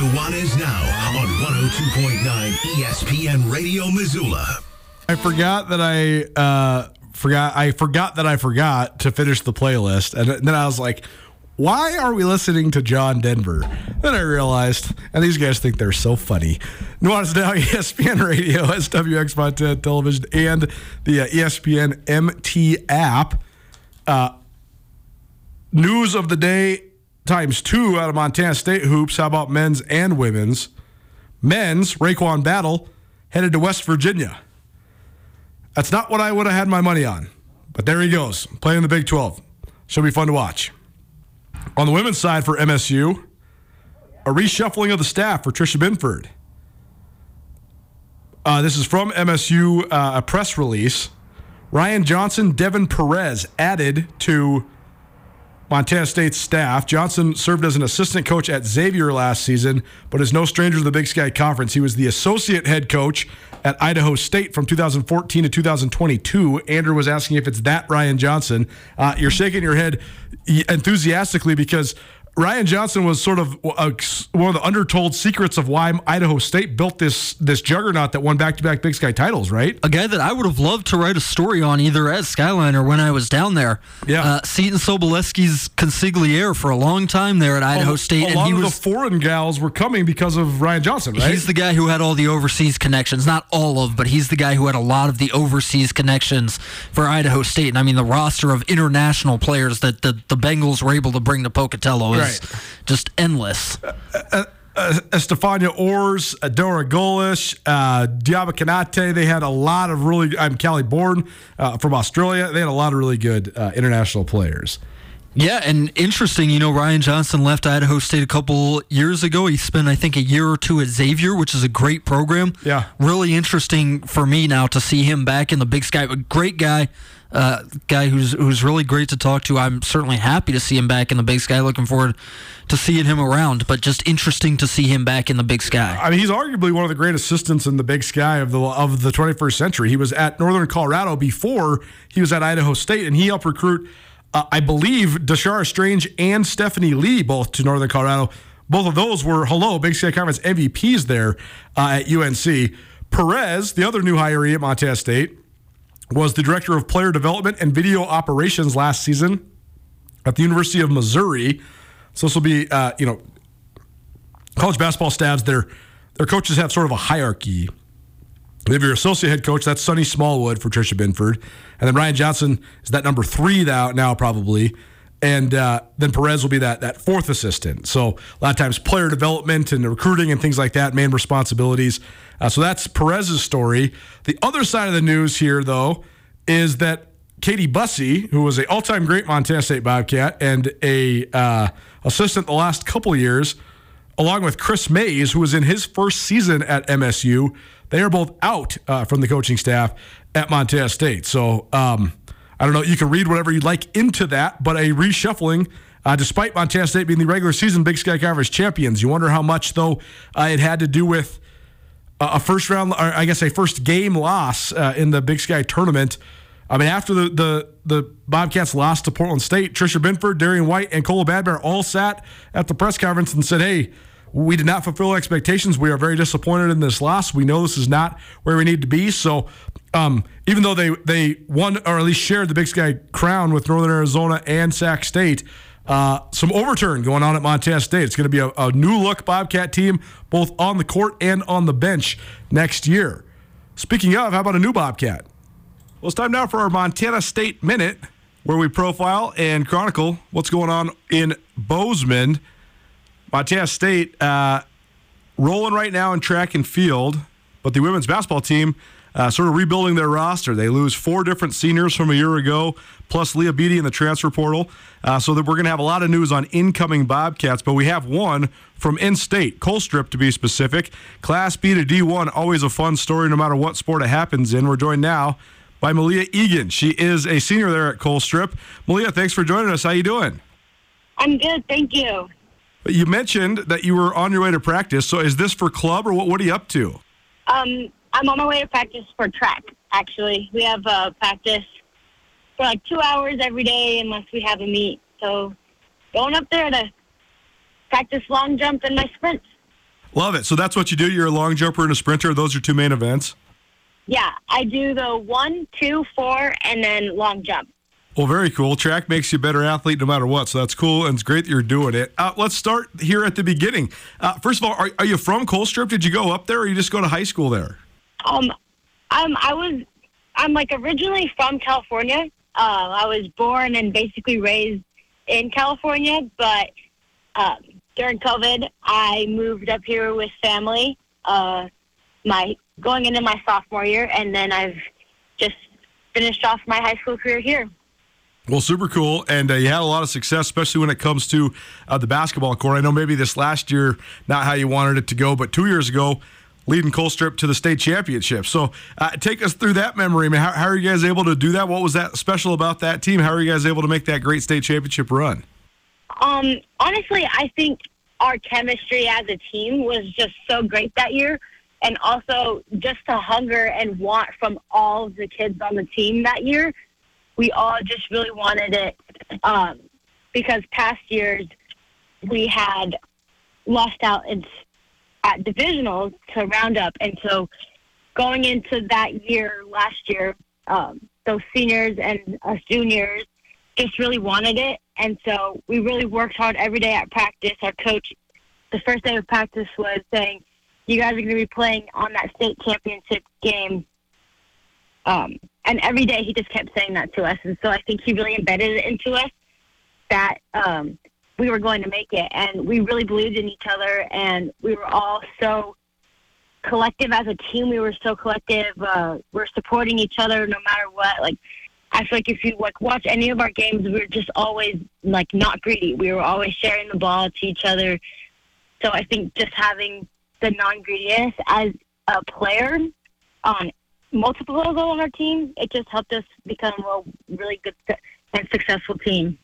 Nuanez Now on 102.9 ESPN Radio Missoula. I forgot that I uh, forgot. I forgot that I forgot to finish the playlist, and then I was like, "Why are we listening to John Denver?" Then I realized, and these guys think they're so funny. Nuanez Now, ESPN Radio, SWX Montana Television, and the uh, ESPN MT app. Uh, news of the day times two out of Montana State hoops. How about men's and women's? Men's, RaeQuan Battle, headed to West Virginia. That's not what I would have had my money on. But there he goes, playing the Big 12. Should be fun to watch. On the women's side for MSU, a reshuffling of the staff for Tricia Binford. Uh, this is from MSU, uh, a press release. Ryan Johnson, Devin Perez added to Montana State's staff. Johnson served as an assistant coach at Xavier last season, but is no stranger to the Big Sky Conference. He was the associate head coach at Idaho State from 2014 to 2022. Andrew was asking if it's that Ryan Johnson. Uh, you're shaking your head enthusiastically because Ryan Johnson was sort of a, one of the undertold secrets of why Idaho State built this this juggernaut that won back to back Big Sky titles, right? A guy that I would have loved to write a story on either as Skyline or when I was down there. Yeah, uh, Seton Sobolewski's consigliere for a long time there at Idaho a, State. A and lot he of was, the foreign gals were coming because of Ryan Johnson, right? He's the guy who had all the overseas connections, not all of, but he's the guy who had a lot of the overseas connections for Idaho State. And I mean, the roster of international players that the, the Bengals were able to bring to Pocatello is. Right just endless. Uh, uh, uh, Estefania Ors, Adora Golish, uh, Diaba Konate. They had a lot of really. I'm Callie Bourne uh, from Australia. They had a lot of really good uh, international players. Yeah, and interesting, you know, Ryan Johnson left Idaho State a couple years ago. He spent, I think, a year or two at Xavier, which is a great program. Yeah. Really interesting for me now to see him back in the big sky. A great guy, uh, guy who's who's really great to talk to. I'm certainly happy to see him back in the Big Sky. Looking forward to seeing him around, but just interesting to see him back in the Big Sky. I mean, he's arguably one of the great assistants in the Big Sky of the of the 21st century. He was at Northern Colorado before he was at Idaho State, and he helped recruit, uh, I believe, Deshara Strange and Stephanie Lee both to Northern Colorado. Both of those were hello Big Sky Conference MVPs there uh, at UNC. Perez, the other new hiree at Montana State, was the director of player development and video operations last season at the University of Missouri. So this will be, uh, you know, college basketball staffs. Their their coaches have sort of a hierarchy. They have your associate head coach. That's Sonny Smallwood for Tricia Binford, and then Ryan Johnson is that number three now, now probably, and uh, then Perez will be that that fourth assistant. So a lot of times player development and recruiting and things like that, main responsibilities. Uh, so that's Perez's story. The other side of the news here, though, is that Katie Bussey, who was a all-time great Montana State Bobcat and a uh, assistant the last couple years, along with Chris Mays, who was in his first season at MSU, they are both out uh, from the coaching staff at Montana State. So um, I don't know. You can read whatever you'd like into that, but a reshuffling. Uh, despite Montana State being the regular season Big Sky Conference champions, you wonder how much though uh, it had to do with a first round, I guess a first game loss uh, in the Big Sky tournament. I mean, after the, the the Bobcats lost to Portland State, Tricia Binford, Darian White, and Kola Badbear all sat at the press conference and said, "Hey, we did not fulfill expectations. We are very disappointed in this loss. We know this is not where we need to be." So, um, even though they they won or at least shared the Big Sky crown with Northern Arizona and Sac State. Uh, some overturn going on at Montana State. It's going to be a, a, new look Bobcat team, both on the court and on the bench next year. Speaking of, how about a new Bobcat? Well, it's time now for our Montana State Minute, where we profile and chronicle what's going on in Bozeman. Montana State uh, rolling right now in track and field, but the women's basketball team uh, sort of rebuilding their roster. They lose four different seniors from a year ago, plus Leia Beattie in the transfer portal. Uh, so that we're going to have a lot of news on incoming Bobcats, but we have one from in-state, Colstrip to be specific. Class B to D1, always a fun story no matter what sport it happens in. We're joined now by Malea Egan. She is a senior there at Colstrip. Malea, thanks for joining us. How you doing? I'm good, thank you. You mentioned that you were on your way to practice. So is this for club or what, what are you up to? Um, I'm on my way to practice for track, actually. We have uh, practice for like two hours every day unless we have a meet. So going up there to practice long jump and my sprints. Love it. So that's what you do? You're a long jumper and a sprinter? Those are two main events? Yeah, I do the one, two, four, and then long jump. Well, very cool. Track makes you a better athlete no matter what, so that's cool, and it's great that you're doing it. Uh, let's start here at the beginning. Uh, first of all, are, are you from Colstrip? Did you go up there, or you just go to high school there? Um, um, I was, I'm like originally from California. Uh, I was born and basically raised in California, but um, during COVID, I moved up here with family. Uh, my going into my sophomore year, and then I've just finished off my high school career here. Well, super cool, and uh, you had a lot of success, especially when it comes to uh, the basketball court. I know maybe this last year not how you wanted it to go, but two years ago, leading Colstrip to the state championship. So, uh, take us through that memory. I mean, how, how are you guys able to do that? What was that special about that team? How are you guys able to make that great state championship run? Um, honestly, I think our chemistry as a team was just so great that year and also just the hunger and want from all the kids on the team that year. We all just really wanted it um, because past years we had lost out in, at divisionals to round up. and so going into that year last year, um, those seniors and us juniors just really wanted it, and so we really worked hard every day at practice. Our coach, the first day of practice, was saying you guys are going to be playing on that state championship game. Um, and every day he just kept saying that to us. And so I think he really embedded it into us that um, we were going to make it. And we really believed in each other. And we were all so collective as a team. We were so collective. Uh, we're supporting each other no matter what. Like, I feel like if you like watch any of our games, we were just always like not greedy. We were always sharing the ball to each other. So I think just having the non-greediness as a player on multiple levels on our team. It just helped us become a really good and successful team.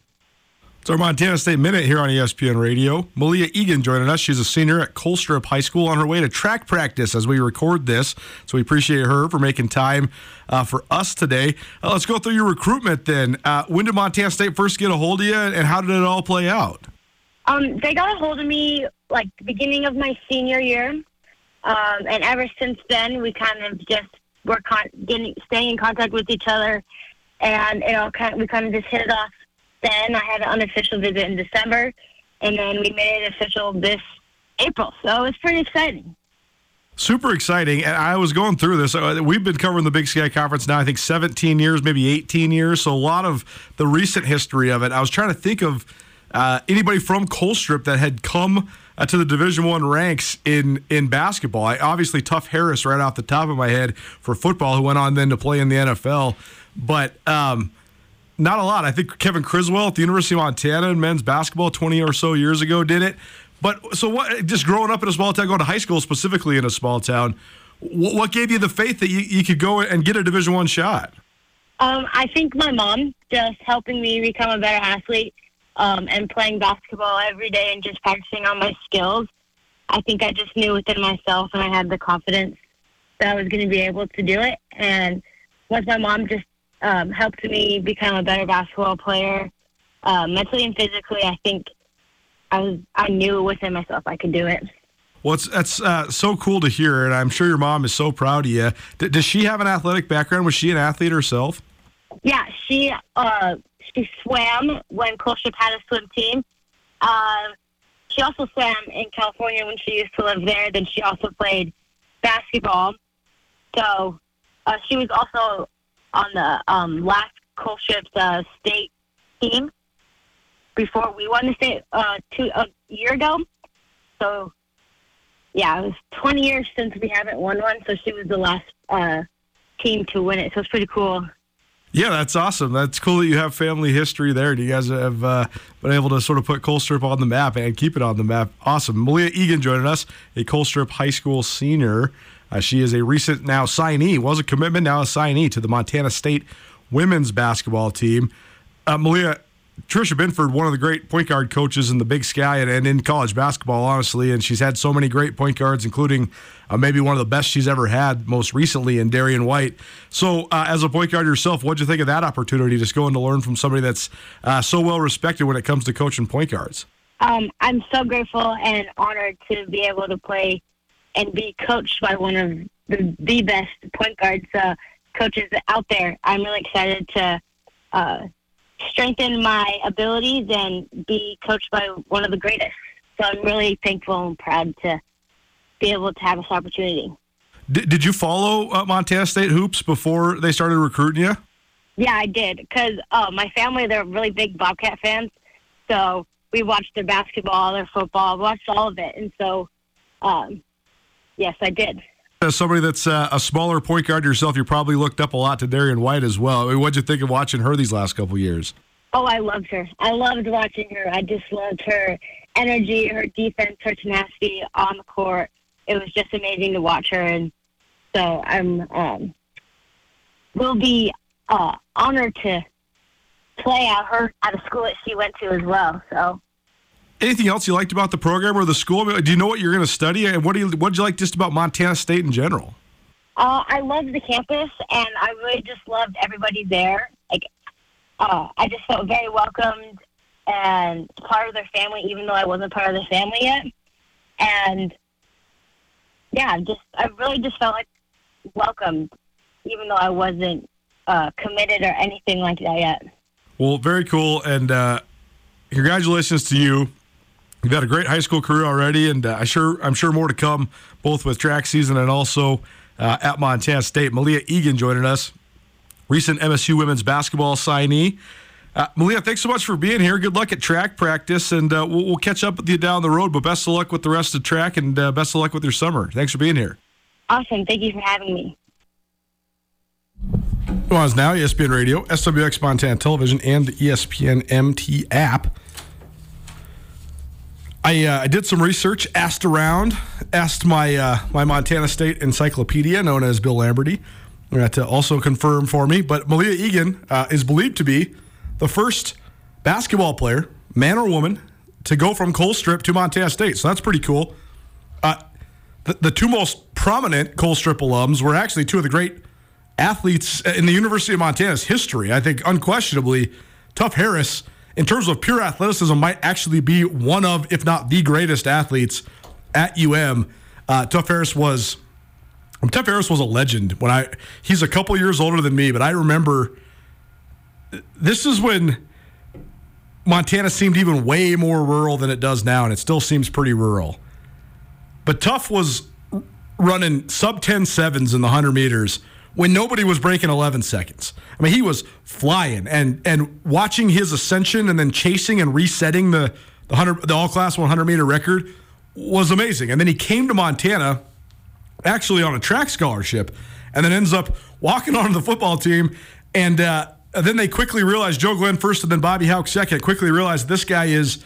It's our Montana State Minute here on ESPN Radio. Malea Egan joining us. She's a senior at Colstrip High School on her way to track practice as we record this. So we appreciate her for making time uh, for us today. Uh, let's go through your recruitment then. Uh, when did Montana State first get a hold of you, and how did it all play out? Um, they got a hold of me like the beginning of my senior year, um, and ever since then we kind of just were con- getting staying in contact with each other, and it all kind of, we kind of just hit it off then I had an unofficial visit in December, and then we made it official this April. So it was pretty exciting. Super exciting. And I was going through this. Uh, we've been covering the Big Sky Conference now, I think 17 years, maybe 18 years. So a lot of the recent history of it. I was trying to think of uh, anybody from Colstrip that had come uh, to the Division One ranks in in basketball. I, obviously, Tuff Harris right off the top of my head for football, who went on then to play in the NFL. But um, not a lot. I think Kevin Criswell at the University of Montana in men's basketball 20 or so years ago did it. But so what? Just growing up in a small town, going to high school specifically in a small town, what, gave you the faith that you, you could go and get a Division One shot? Um, I think my mom just helping me become a better athlete um, and playing basketball every day and just practicing on my skills. I think I just knew within myself and I had the confidence that I was going to be able to do it. And once my mom just um, helped me become a better basketball player, uh, mentally and physically. I think I was I knew within myself I could do it. Well, it's, that's uh, so cool to hear, and I'm sure your mom is so proud of you. D- does she have an athletic background? Was she an athlete herself? Yeah, she uh, she swam when Colstrip had a swim team. Uh, she also swam in California when she used to live there. Then she also played basketball. So uh, she was also on the um, last Colstrip's uh, state team before we won the state uh, two a year ago. So yeah, it was 20 years since we haven't won one. So she was the last uh, team to win it. So it's pretty cool. Yeah, that's awesome. That's cool that you have family history there. You guys have uh, been able to sort of put Colstrip on the map and keep it on the map. Awesome. Malea Egan joining us, a Colstrip High School senior. Uh, she is a recent now signee, was a commitment, now a signee to the Montana State women's basketball team. Uh, Malea, Tricia Binford, one of the great point guard coaches in the Big Sky and, and in college basketball, honestly, and she's had so many great point guards, including uh, maybe one of the best she's ever had most recently in Darian White. So, uh, as a point guard yourself, what'd you think of that opportunity, just going to learn from somebody that's uh, so well respected when it comes to coaching point guards? Um, I'm so grateful and honored to be able to play and be coached by one of the, the best point guards uh, coaches out there. I'm really excited to uh, strengthen my abilities and be coached by one of the greatest. So I'm really thankful and proud to be able to have this opportunity. Did, did you follow uh, Montana State hoops before they started recruiting you? Yeah, I did because uh, my family they're really big Bobcat fans, so we watched their basketball, their football, watched all of it, and so um, Yes, I did. As somebody that's uh, a smaller point guard yourself, you probably looked up a lot to Darian White as well. I mean, what'd you think of watching her these last couple years? Oh, I loved her. I loved watching her. I just loved her energy, her defense, her tenacity on the court. It was just amazing to watch her, and so I'm um, will be uh, honored to play at her at a school that she went to as well. So anything else you liked about the program or the school? Do you know what you're going to study, and what do you what did you like just about Montana State in general? Uh, I loved the campus, and I really just loved everybody there. Like, uh, I just felt very welcomed and part of their family, even though I wasn't part of the family yet. And yeah, just I really just felt like welcomed, even though I wasn't uh, committed or anything like that yet. Well, very cool, and uh, congratulations to you. You've had a great high school career already, and uh, I sure I'm sure more to come, both with track season and also uh, at Montana State. Malea Egan joining us, recent MSU women's basketball signee. Uh, Malea, thanks so much for being here. Good luck at track practice, and uh, we'll, we'll, catch up with you down the road. But best of luck with the rest of track, and uh, best of luck with your summer. Thanks for being here. Awesome. Thank you for having me. Well, now ESPN Radio, SWX Montana Television, and the ESPN MT app. I, uh, I did some research, asked around, asked my uh, my Montana State encyclopedia, known as Bill Lamberty, to also confirm for me, but Malea Egan uh, is believed to be the first basketball player, man or woman, to go from Colstrip to Montana State. So that's pretty cool. Uh, the, the two most prominent Colstrip alums were actually two of the great athletes in the University of Montana's history. I think unquestionably, Tuff Harris, in terms of pure athleticism, might actually be one of, if not the greatest athletes at UM. Uh, Tuff Harris was Tuff Harris was a legend when I. He's a couple years older than me, but I remember. This is when Montana seemed even way more rural than it does now, and it still seems pretty rural. But Tuff was running sub 10 sevens in the 100 meters when nobody was breaking 11 seconds. I mean, he was flying and and watching his ascension and then chasing and resetting the the 100 the all class 100 meter record was amazing. And then he came to Montana actually on a track scholarship and then ends up walking onto the football team and uh, then they quickly realized Joe Glenn first and then Bobby Hauck second quickly realized this guy is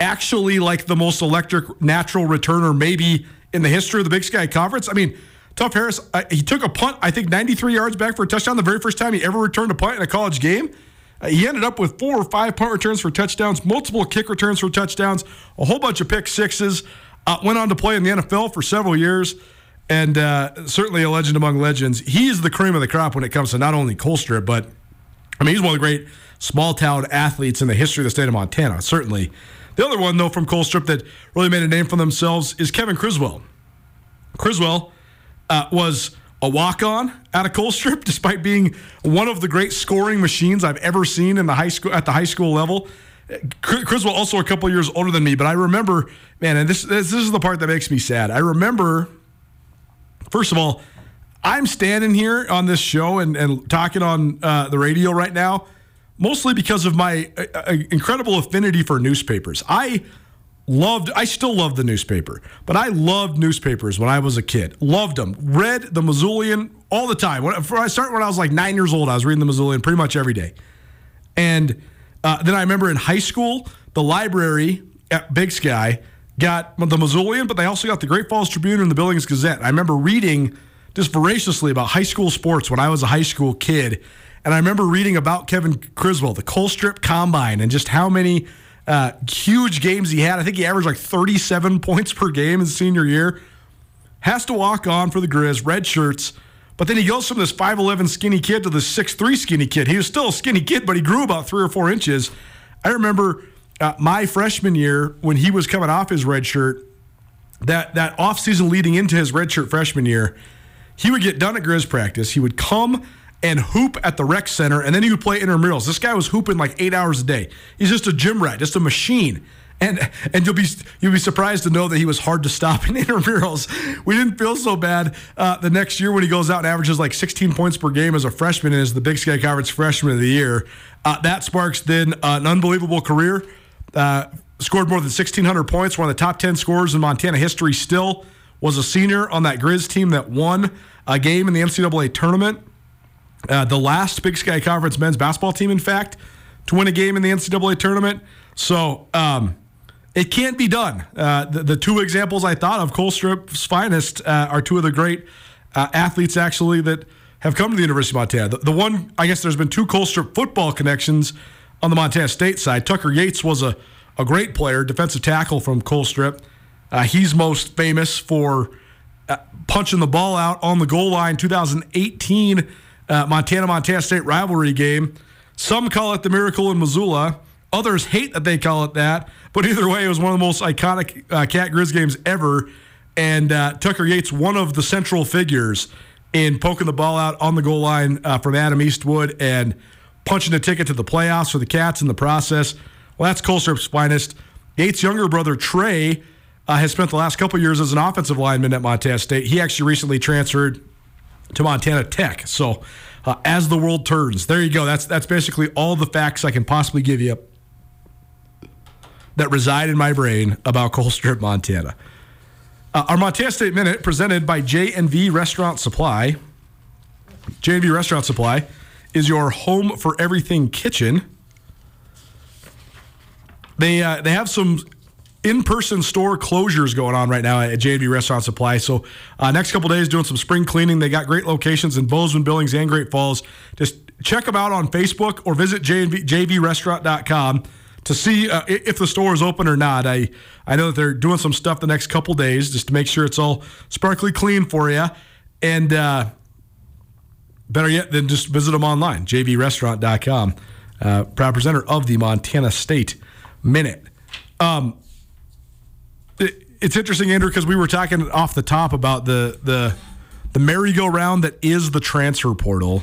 actually like the most electric natural returner maybe in the history of the Big Sky Conference. I mean, Tuff Harris, uh, he took a punt, I think 93 yards back for a touchdown the very first time he ever returned a punt in a college game. Uh, he ended up with four or five punt returns for touchdowns, multiple kick returns for touchdowns, a whole bunch of pick sixes. Uh, went on to play in the NFL for several years, and uh, certainly a legend among legends. He is the cream of the crop when it comes to not only Colstrip, but I mean, he's one of the great small town athletes in the history of the state of Montana, certainly. The other one, though, from Colstrip that really made a name for themselves is Kevin Criswell. Criswell uh, was a walk-on out of Colstrip, despite being one of the great scoring machines I've ever seen in the high school at the high school level. Criswell also a couple years older than me, but I remember, man, and this, this this is the part that makes me sad. I remember, first of all, I'm standing here on this show and, and talking on uh, the radio right now, mostly because of my uh, uh incredible affinity for newspapers. I loved i still love the newspaper but i loved newspapers when i was a kid. Loved them read the missoulian all the time. When, i started when i was like nine years old i was reading the missoulian pretty much every day. And uh, then i remember in high school the library at big sky got the missoulian but they also got the great falls tribune and the billings gazette. I remember reading just voraciously about high school sports when i was a high school kid. And i remember reading about kevin criswell the Colstrip combine and just how many uh, huge games he had. I think he averaged like 37 points per game his senior year. Has to walk on for the Grizz, red shirts. But then he goes from this 5'11 skinny kid to the 6'3 skinny kid. He was still a skinny kid, but he grew about three or four inches. I remember uh, my freshman year when he was coming off his red shirt, that, that offseason leading into his red shirt freshman year, he would get done at Grizz practice. He would come and hoop at the rec center, and then he would play intramurals. This guy was hooping like eight hours a day. He's just a gym rat, just a machine. And and you'll be you'll be surprised to know that he was hard to stop in intramurals. We didn't feel so bad uh, the next year when he goes out and averages like 16 points per game as a freshman and is the Big Sky Conference Freshman of the Year. Uh, that sparks then uh, an unbelievable career. Uh, scored more than 1,600 points, one of the top 10 scorers in Montana history. Still was a senior on that Grizz team that won a game in the NCAA tournament. Uh, the last Big Sky Conference men's basketball team, in fact, to win a game in the NCAA tournament. So um, it can't be done. Uh, the, the, two examples I thought of, Colstrip's finest, uh, are two of the great uh, athletes actually that have come to the University of Montana. The, the, one, I guess, there's been two Colstrip football connections on the Montana State side. Tucker Yates was a, a great player, defensive tackle from Colstrip. Uh, he's most famous for uh, punching the ball out on the goal line 2018 uh, Montana Montana State rivalry game. Some call it the Miracle in Missoula. Others hate that they call it that. But either way, it was one of the most iconic uh, Cat Grizz games ever. And uh, Tucker Yates, one of the central figures in poking the ball out on the goal line uh, from Adam Eastwood and punching a ticket to the playoffs for the Cats in the process. Well, that's Colstrip's finest. Yates' younger brother, Trey, uh, has spent the last couple years as an offensive lineman at Montana State. He actually recently transferred to Montana Tech. So, uh, as the world turns, there you go. That's that's basically all the facts I can possibly give you that reside in my brain about Colstrip, Montana. Uh, our Montana State Minute presented by J&V Restaurant Supply. J&V Restaurant Supply is your home for everything kitchen. They uh, they have some in-person store closures going on right now at JV Restaurant Supply. So uh, next couple days doing some spring cleaning. They got great locations in Bozeman, Billings, and Great Falls. Just check them out on Facebook or visit JV, jvrestaurant.com to see uh, if the store is open or not. I I know that they're doing some stuff the next couple days just to make sure it's all sparkly clean for you. And uh, better yet, then just visit them online, jvrestaurant.com. Uh, proud presenter of the Montana State Minute. Um, it's interesting, Andrew, because we were talking off the top about the the the merry-go-round that is the transfer portal,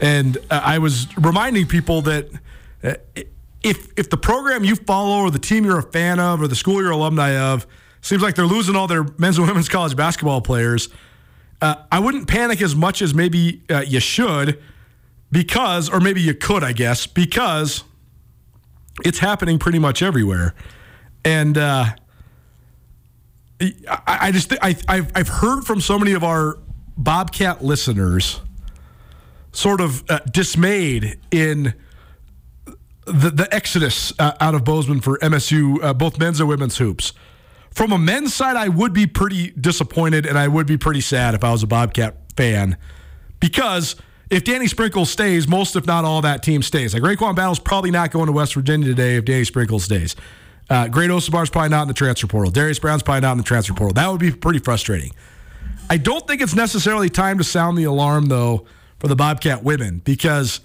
and uh, I was reminding people that uh, if if the program you follow or the team you're a fan of or the school you're alumni of seems like they're losing all their men's and women's college basketball players, uh, I wouldn't panic as much as maybe uh, you should because, or maybe you could, I guess, because it's happening pretty much everywhere. And uh, I, I, just I, I've, I've heard from so many of our Bobcat listeners sort of uh, dismayed in the, the exodus uh, out of Bozeman for MSU, uh, both men's and women's hoops. From a men's side, I would be pretty disappointed and I would be pretty sad if I was a Bobcat fan because if Danny Sprinkle stays, most, if not all, that team stays. Like RaeQuan Battle's probably not going to West Virginia today if Danny Sprinkle stays. Uh, Great Osobor's probably not in the transfer portal. Darius Brown's probably not in the transfer portal. That would be pretty frustrating. I don't think it's necessarily time to sound the alarm, though, for the Bobcat women because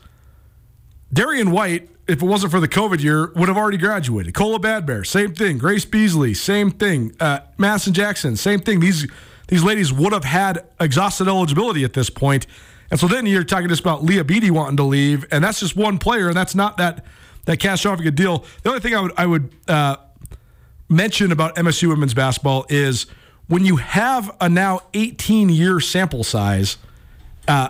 Darian White if it wasn't for the COVID year, would have already graduated. Kola Badbear, same thing. Grace Beasley, same thing. Uh, Madison Jackson, same thing. These these ladies would have had exhausted eligibility at this point. And so then you're talking just about Leia Beattie wanting to leave, and that's just one player, and that's not that that catastrophic a good deal. The only thing I would I would uh, mention about MSU women's basketball is when you have a now 18 year sample size. Uh,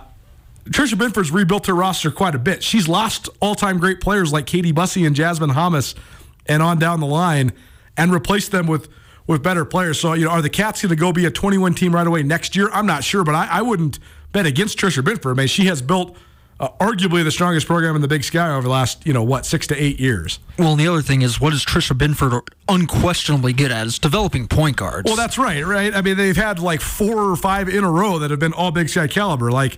Tricia Binford's rebuilt her roster quite a bit. She's lost all-time great players like Katie Bussey and Jasmine Hamas, and on down the line, and replaced them with with better players. So you know, are the Cats going to go be a 21 team right away next year? I'm not sure, but I, I wouldn't bet against Tricia Binford. I mean, she has built. Uh, arguably the strongest program in the Big Sky over the last, you know, what, six to eight years. Well, and the other thing is, what is Tricia Binford unquestionably good at? Is developing point guards. Well, that's right, right? I mean, they've had like four or five in a row that have been all Big Sky caliber. Like,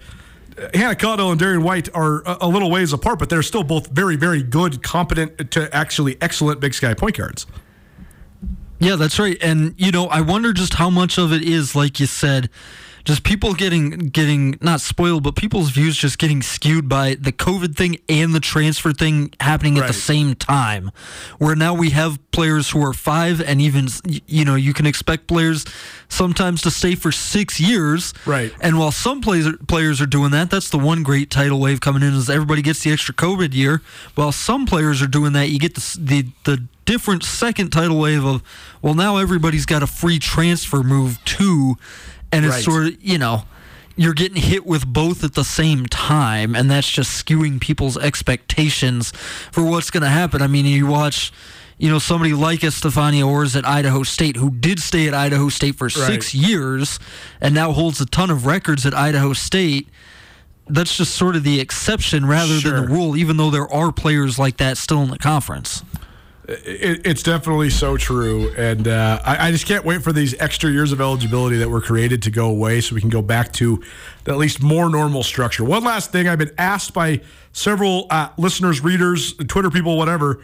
Hannah Caudill and Darian White are a, little ways apart, but they're still both very, very good, competent to actually excellent Big Sky point guards. Yeah, that's right. And you know, I wonder just how much of it is, like you said, just people getting getting not spoiled, but people's views just getting skewed by the COVID thing and the transfer thing happening right. at the same time. Where now we have players who are five, and even you know you can expect players sometimes to stay for six years. Right. And while some players players are doing that, that's the one great tidal wave coming in is everybody gets the extra COVID year. While some players are doing that, you get the the, the different second tidal wave of well now everybody's got a free transfer move too and it's right. sort of you know you're getting hit with both at the same time, and that's just skewing people's expectations for what's going to happen. I mean, you watch, you know, somebody like Estefania Ors at Idaho State, who did stay at Idaho State for right. six years and now holds a ton of records at Idaho State. That's just sort of the exception rather sure. than the rule, even though there are players like that still in the conference. It, it's definitely so true, and uh, I, I, just can't wait for these extra years of eligibility that were created to go away, so we can go back to at least more normal structure. One last thing, I've been asked by several uh, listeners, readers, Twitter people, whatever,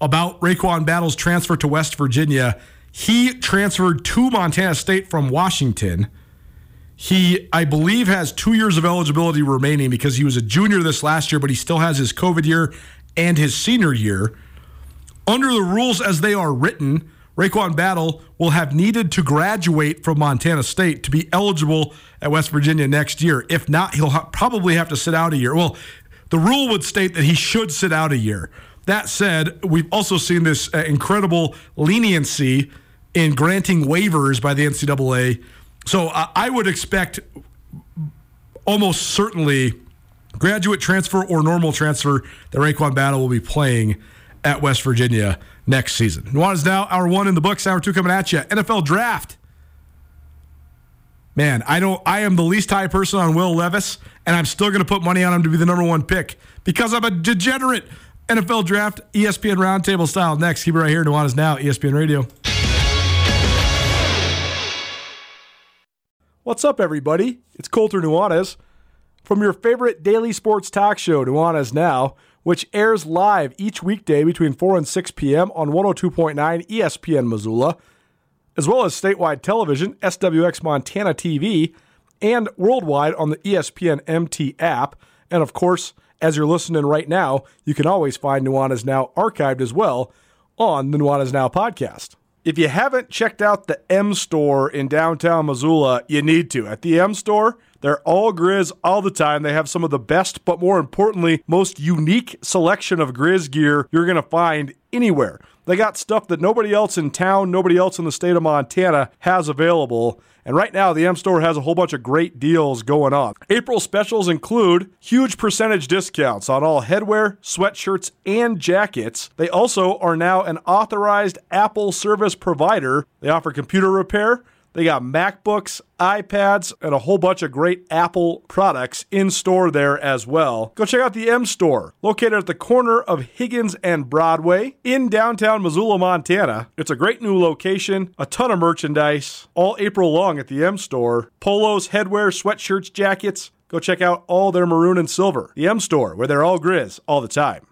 about RaeQuan Battle's transfer to West Virginia. He transferred to Montana State from Washington. He, I believe, has two years of eligibility remaining because he was a junior this last year, but he still has his COVID year and his senior year. Under the rules as they are written, RaeQuan Battle will have needed to graduate from Montana State to be eligible at West Virginia next year. If not, he'll ha- probably have to sit out a year. Well, the rule would state that he should sit out a year. That said, we've also seen this uh, incredible leniency in granting waivers by the NCAA. So uh, I would expect almost certainly graduate transfer or normal transfer that RaeQuan Battle will be playing at West Virginia next season. Nuanez Now hour one in the books, hour two coming at you. NFL draft. Man, I don't I am the least high person on Will Levis, and I'm still gonna put money on him to be the number one pick because I'm a degenerate. NFL draft, ESPN roundtable style. Next, keep it right here. Nuanez Now ESPN Radio. What's up, everybody? It's Colter Nuanez from your favorite daily sports talk show, Nuanez Now which airs live each weekday between 4 and 6 p.m. on 102.9 ESPN Missoula, as well as statewide television, SWX Montana TV, and worldwide on the ESPN MT app. And of course, as you're listening right now, you can always find Nuanez Now archived as well on the Nuanez Now podcast. If you haven't checked out the M store in downtown Missoula, you need to. At the M store, they're all Grizz all the time. They have some of the best, but more importantly, most unique selection of Grizz gear you're going to find anywhere. They got stuff that nobody else in town, nobody else in the state of Montana has available. And right now, the M Store has a whole bunch of great deals going on. April specials include huge percentage discounts on all headwear, sweatshirts, and jackets. They also are now an authorized Apple service provider. They offer computer repair. They got MacBooks, iPads, and a whole bunch of great Apple products in store there as well. Go check out the M Store, located at the corner of Higgins and Broadway in downtown Missoula, Montana. It's a great new location, a ton of merchandise, all April long at the M Store. Polos, headwear, sweatshirts, jackets. Go check out all their maroon and silver. The M Store, where they're all grizz all the time.